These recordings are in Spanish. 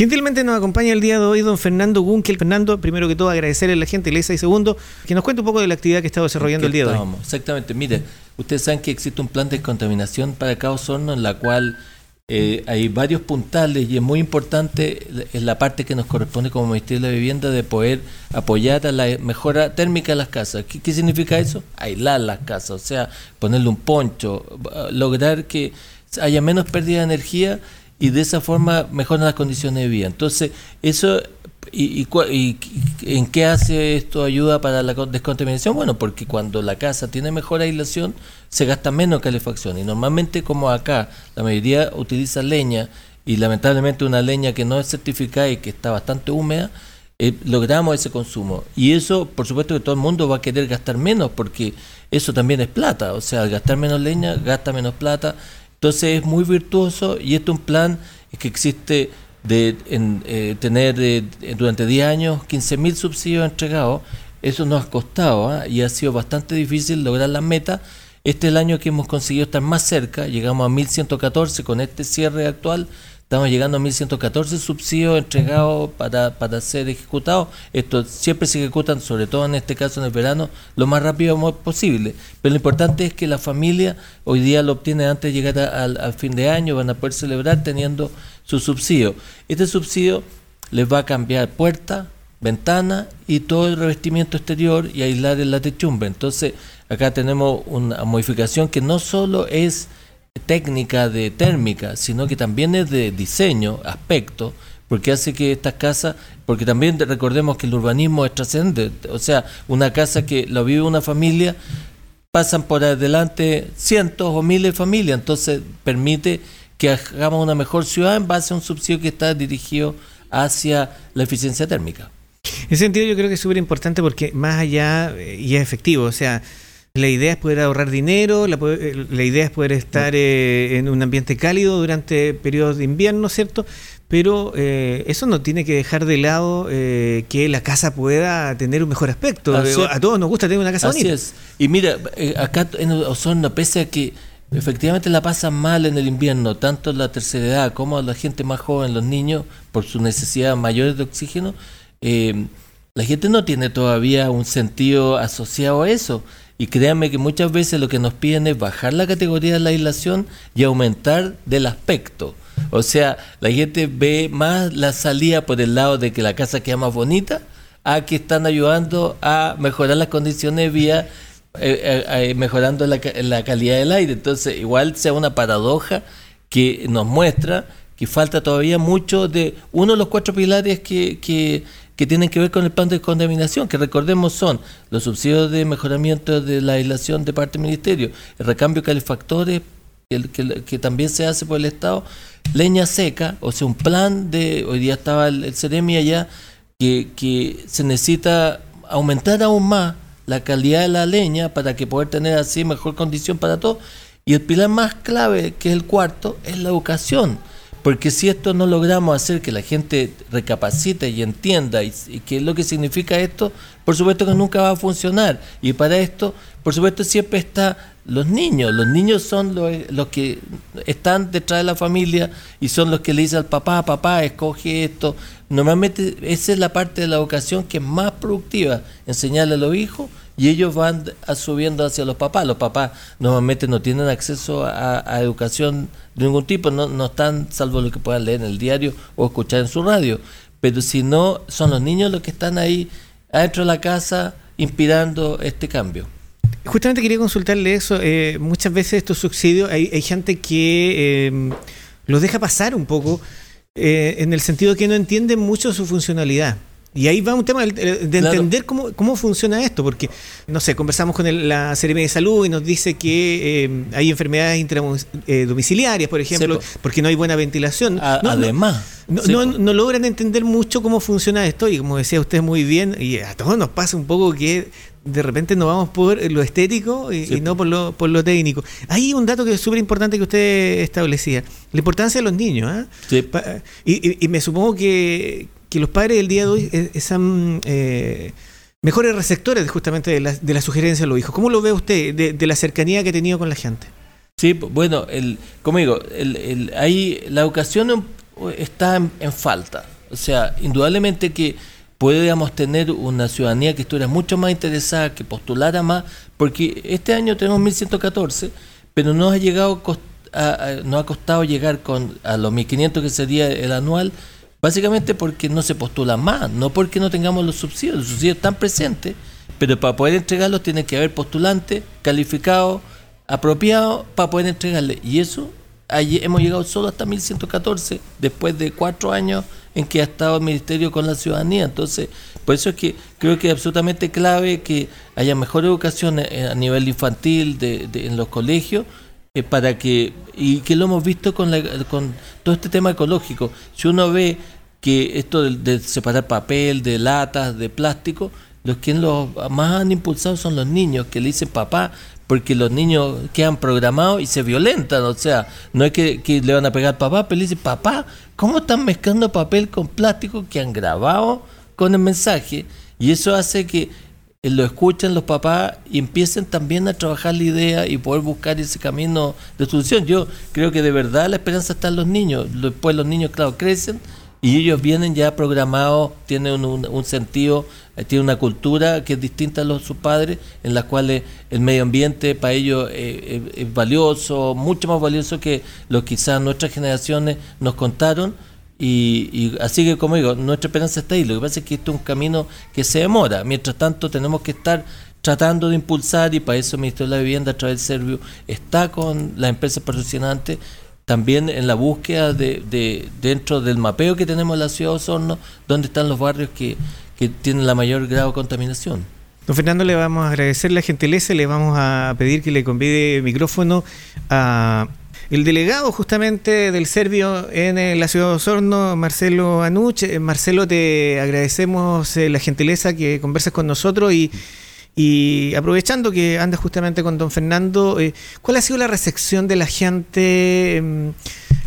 Gentilmente nos acompaña el día de hoy don Fernando Gunkel. Fernando, primero que todo agradecerle a la gente, Lesa, y segundo, que nos cuente un poco de la actividad que está desarrollando el día de hoy. Exactamente, mire, ustedes saben que existe un plan de descontaminación para cada Osorno en la cual eh, hay varios puntales y es muy importante en la parte que nos corresponde como Ministerio de la Vivienda de poder apoyar a la mejora térmica de las casas. ¿Qué, qué significa eso? Aislar las casas, o sea, ponerle un poncho, lograr que haya menos pérdida de energía y de esa forma mejoran las condiciones de vida. Entonces, eso ¿Y, y, en qué hace esto ayuda para la descontaminación? Bueno, porque cuando la casa tiene mejor aislación, se gasta menos calefacción. Y normalmente, como acá, la mayoría utiliza leña, y lamentablemente una leña que no es certificada y que está bastante húmeda, eh, logramos ese consumo. Y eso, por supuesto que todo el mundo va a querer gastar menos, porque eso también es plata. O sea, al gastar menos leña, gasta menos plata. Entonces es muy virtuoso y este es un plan que existe de eh, tener eh, durante 10 años 15.000 subsidios entregados. Eso nos ha costado ¿ah? y ha sido bastante difícil lograr la meta. Este es el año que hemos conseguido estar más cerca, llegamos a 1.114 con este cierre actual Estamos llegando a 1.114 subsidios entregados para, para ser ejecutados. Esto siempre se ejecutan, sobre todo en este caso en el verano, lo más rápido posible. Pero lo importante es que la familia hoy día lo obtiene antes de llegar al fin de año, van a poder celebrar teniendo su subsidio. Este subsidio les va a cambiar puerta, ventana y todo el revestimiento exterior y aislar la techumbre. Entonces, acá tenemos una modificación que no solo es técnica de térmica, sino que también es de diseño, aspecto, porque hace que estas casas, porque también recordemos que el urbanismo es trascendente, o sea, una casa que lo vive una familia, pasan por adelante cientos o miles de familias, entonces permite que hagamos una mejor ciudad en base a un subsidio que está dirigido hacia la eficiencia térmica. En ese sentido yo creo que es súper importante porque más allá, eh, y es efectivo, o sea, la idea es poder ahorrar dinero, la, eh, idea es poder estar eh, en un ambiente cálido durante periodos de invierno, ¿cierto? Pero eh, eso no tiene que dejar de lado que la casa pueda tener un mejor aspecto. a todos nos gusta tener una casa Así Es. Y mira, acá en Osorno, pese a que efectivamente la pasan mal en el invierno, tanto la tercera edad como la gente más joven, los niños, por su necesidad mayores de oxígeno, la gente no tiene todavía un sentido asociado a eso. Y créanme que muchas veces lo que nos piden es bajar la categoría de la aislación y aumentar del aspecto. O sea, la gente ve más la salida por el lado de que la casa queda más bonita, a que están ayudando a mejorar las condiciones de vida, eh, eh, eh, mejorando la, la, calidad del aire. Entonces, igual sea una paradoja que nos muestra que falta todavía mucho de uno de los cuatro pilares que, que que tienen que ver con el plan de contaminación, que recordemos son los subsidios de mejoramiento de la aislación de parte del Ministerio, el recambio de calefactores, que, que, también se hace por el Estado, leña seca, o sea, un plan de, hoy día estaba el, el Ceremi allá, que, que se necesita aumentar aún más la calidad de la leña para que poder tener así mejor condición para todos. Y el pilar más clave, que es el cuarto, es la educación porque si esto no logramos hacer que la gente recapacite y entienda y, qué es lo que significa esto, por supuesto que nunca va a funcionar. Y para esto, por supuesto, siempre está los niños. Los niños son los, que están detrás de la familia y son los que le dicen al papá, papá, escoge esto. Normalmente esa es la parte de la educación que es más productiva, enseñarle a los hijos y ellos van subiendo hacia los papás. Los papás normalmente no tienen acceso a, educación de ningún tipo, no, no están, salvo lo que puedan leer en el diario o escuchar en su radio. Pero si no, son los niños los que están ahí adentro de la casa inspirando este cambio. Justamente quería consultarle eso. Eh, muchas veces estos subsidios, hay, gente que eh, los deja pasar un poco eh, en el sentido que no entienden mucho su funcionalidad. Y ahí va un tema de, entender cómo, cómo, funciona esto, porque, no sé, conversamos con la Seremi de Salud y nos dice que eh, hay enfermedades intradomiciliarias, eh, por ejemplo, porque no hay buena ventilación. además. No, no, logran entender mucho cómo funciona esto y como decía usted muy bien, y a todos nos pasa un poco que de repente nos vamos por lo estético y, no por lo, por lo técnico. Hay un dato que es súper importante que usted establecía, la importancia de los niños. ¿ah? y, me supongo que que los padres del día de hoy eh, sean eh, mejores receptores justamente de la, de la sugerencia de los hijos. ¿Cómo lo ve usted de, la cercanía que ha tenido con la gente? Sí, bueno, el, como digo, hay, la educación está en, falta. O sea, indudablemente que podríamos tener una ciudadanía que estuviera mucho más interesada, que postulara más, porque este año tenemos 1114, pero no ha llegado no ha costado llegar con a los 1500 que sería el anual, básicamente porque no se postula más, no porque no tengamos los subsidios, los subsidios están presentes, pero para poder entregarlos tiene que haber postulantes calificados, apropiados para poder entregarle. Y eso hemos llegado solo hasta 1114, después de cuatro años en que ha estado el Ministerio con la ciudadanía. Entonces, por eso es que creo que es absolutamente clave que haya mejor educación eh, a nivel infantil de, en los colegios, eh, para que, y que lo hemos visto con, con todo este tema ecológico. Si uno ve que esto de, separar papel, de latas, de plástico, los que los más han impulsado son los niños que le dicen papá, porque los niños quedan programados y se violentan, o sea, no es que, le van a pegar papá, pero le dicen, papá, ¿cómo están mezclando papel con plástico que han grabado con el mensaje? Y eso hace que lo escuchen los papás y empiecen también a trabajar la idea y poder buscar ese camino de solución. Yo creo que de verdad la esperanza está en los niños. Después los niños, claro, crecen y ellos vienen ya programados, tienen un, sentido, eh, tienen una cultura que es distinta a los de sus padres, en la cuales el medio ambiente para ellos eh, eh, es valioso, mucho más valioso que lo que quizás nuestras generaciones nos contaron. Y, así que, como digo, nuestra esperanza está ahí. Lo que pasa es que esto es un camino que se demora. Mientras tanto, tenemos que estar tratando de impulsar, y para eso el Ministerio de la Vivienda, a través del Servio, está con las empresas patrocinantes también en la búsqueda de, dentro del mapeo que tenemos en la ciudad de Osorno, dónde están los barrios que, tienen la mayor grado de contaminación. Don Fernando, le vamos a agradecer la gentileza, le vamos a pedir que le convide micrófono a el delegado justamente del Servio en la ciudad de Osorno, Marcelo Anuch. Marcelo, te agradecemos eh, la gentileza que converses con nosotros y aprovechando que anda justamente con don Fernando, eh, ¿cuál ha sido la recepción de la gente? Em,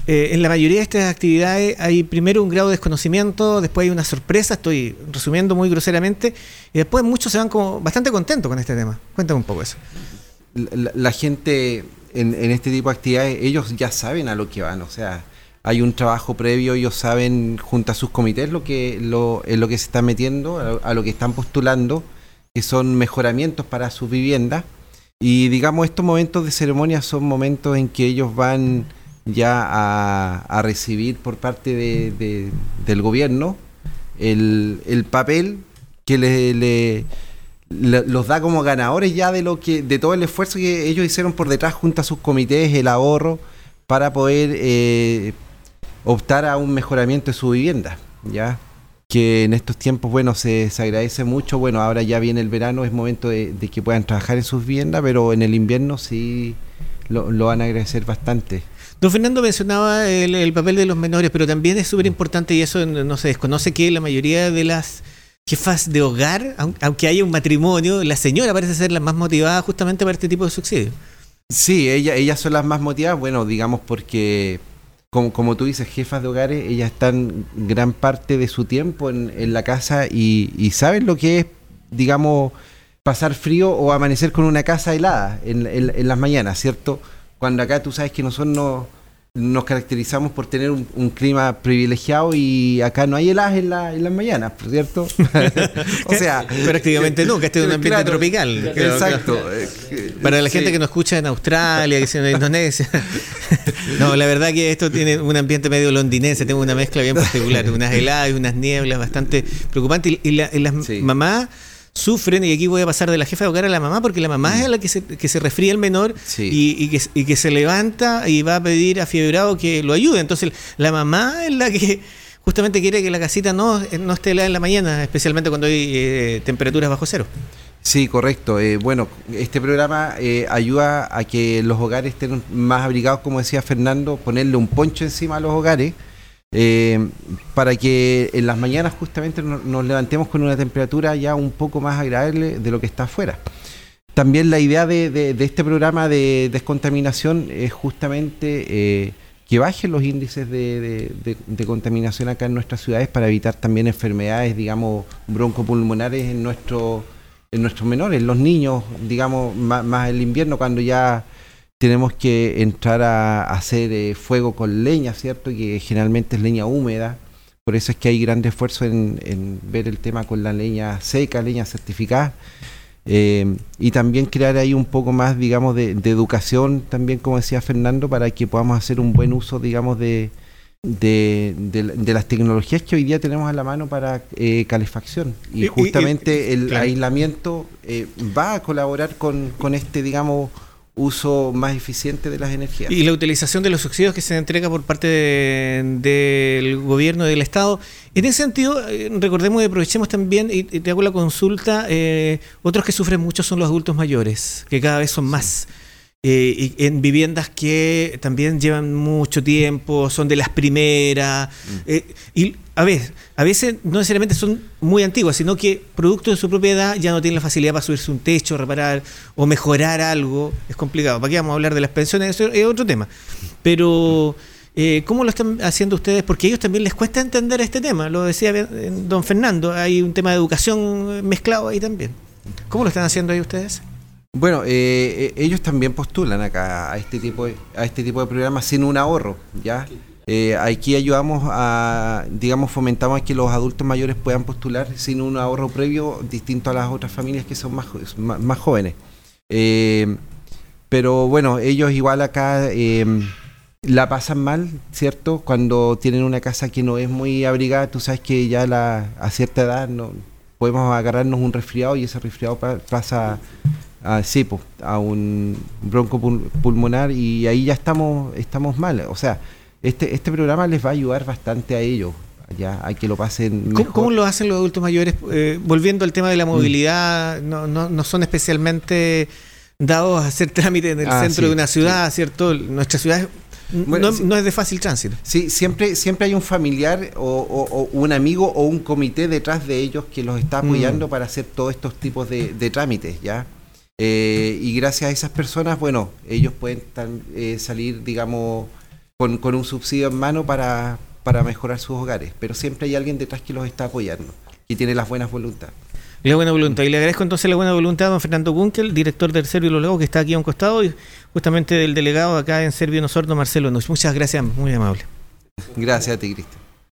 eh, en la mayoría de estas actividades hay primero un grado de desconocimiento, después hay una sorpresa, estoy resumiendo muy groseramente, y después muchos se van como bastante contentos con este tema. Cuéntame un poco eso. La, gente en, este tipo de actividades, ellos ya saben a lo que van, o sea, hay un trabajo previo, ellos saben junto a sus comités lo que, lo, en lo que se están metiendo, a lo que están postulando que son mejoramientos para su vivienda. Y digamos, estos momentos de ceremonia son momentos en que ellos van ya a, recibir por parte de, del gobierno el, papel que le, los da como ganadores ya de lo que de todo el esfuerzo que ellos hicieron por detrás junto a sus comités, el ahorro para poder eh, optar a un mejoramiento de su vivienda, ya que en estos tiempos, bueno, se, agradece mucho. Bueno, ahora ya viene el verano, es momento de, que puedan trabajar en sus viviendas, pero en el invierno sí lo, van a agradecer bastante. Don Fernando mencionaba el, papel de los menores, pero también es súper importante y eso no se desconoce que la mayoría de las jefas de hogar, aunque haya un matrimonio, la señora parece ser la más motivada justamente para este tipo de subsidio. Sí, ella, ellas son las más motivadas, bueno, digamos porque como, tú dices, jefas de hogares, ellas están gran parte de su tiempo en, la casa y, saben lo que es, digamos, pasar frío o amanecer con una casa helada en, en las mañanas, ¿cierto? Cuando acá tú sabes que nosotros no nos caracterizamos por tener un, clima privilegiado y acá no hay heladas en, la, en las mañanas, por cierto. o sea, prácticamente no, que este es un ambiente tropical. Exacto. Para la gente que nos escucha en Australia, que en Indonesia. no, la verdad que esto tiene un ambiente medio londinense, tengo una mezcla bien particular, unas heladas y unas nieblas bastante preocupantes. Y, las mamás sufren, y aquí voy a pasar de la jefa de hogar a la mamá, porque la mamá es la que se, que se resfría el menor y, que, y, que, se levanta y va a pedir a Fiebrado que lo ayude. Entonces, la mamá es la que justamente quiere que la casita no, no esté helada en la mañana, especialmente cuando hay eh, temperaturas bajo cero. Sí, correcto. Eh, bueno, este programa eh, ayuda a que los hogares estén más abrigados, como decía Fernando, ponerle un poncho encima a los hogares eh, para que en las mañanas justamente nos, levantemos con una temperatura ya un poco más agradable de lo que está afuera. También la idea de, este programa de descontaminación es justamente eh, que bajen los índices de, contaminación acá en nuestras ciudades para evitar también enfermedades, digamos, broncopulmonares en, nuestro, en nuestros menores, los niños, digamos, más el invierno cuando ya tenemos que entrar a, hacer eh, fuego con leña, ¿cierto? Que generalmente es leña húmeda. Por eso es que hay gran esfuerzo en, ver el tema con la leña seca, leña certificada. Eh, y también crear ahí un poco más, digamos, de, educación, también como decía Fernando, para que podamos hacer un buen uso, digamos, de, de, las tecnologías que hoy día tenemos a la mano para eh, calefacción. Y, justamente el aislamiento va a colaborar con, con este, digamos, uso más eficiente de las energías. Y la utilización de los subsidios que se entrega por parte del gobierno del Estado. En ese sentido, eh, recordemos y aprovechemos también, y, te hago la consulta, eh, otros que sufren mucho son los adultos mayores, que cada vez son más. Eh, y en viviendas que también llevan mucho tiempo, son de las primeras. Mm. y a veces, a veces no necesariamente son muy antiguas, sino que producto de su propiedad ya no tienen la facilidad para subirse un techo, reparar o mejorar algo. Es complicado. ¿Para qué vamos a hablar de las pensiones? Eso es otro tema. Pero, eh, ¿cómo lo están haciendo ustedes? Porque a ellos también les cuesta entender este tema. Lo decía don Fernando, hay un tema de educación mezclado ahí también. ¿Cómo lo están haciendo ahí ustedes? Bueno, eh, eh, ellos también postulan acá a este tipo de, a este tipo de programas sin un ahorro, ¿ya? Eh, aquí ayudamos a, digamos, fomentamos a que los adultos mayores puedan postular sin un ahorro previo distinto a las otras familias que son más, más, jóvenes. Eh, pero bueno, ellos igual acá em, la pasan mal, ¿cierto? Cuando tienen una casa que no es muy abrigada, tú sabes que ya la, a cierta edad no, podemos agarrarnos un resfriado y ese resfriado pasa a, a un bronco pulmonar y ahí ya estamos, estamos mal. O sea, este, este programa les va a ayudar bastante a ellos, ya, a que lo pasen. ¿Cómo, lo hacen los adultos mayores? Eh, volviendo al tema de la mm. movilidad, no, no, no son especialmente dados a hacer trámite en el ah, centro de una ciudad, ¿cierto? Nuestra ciudad no, es de fácil tránsito. Sí, siempre, siempre hay un familiar o, un amigo o un comité detrás de ellos que los está apoyando mm. para hacer todos estos tipos de, trámites, ¿ya? Eh, y gracias a esas personas, bueno, ellos pueden eh, salir, digamos, con, un subsidio en mano para, para mejorar sus hogares, pero siempre hay alguien detrás que los está apoyando y tiene las buenas voluntades. La buena voluntad. Y le agradezco entonces la buena voluntad a don Fernando Bunkel, director del Servio Los Lagos, que está aquí a un costado, y justamente del delegado acá en Servio Nosorno, Marcelo Muchas gracias, muy amable. Gracias a ti, Cristian.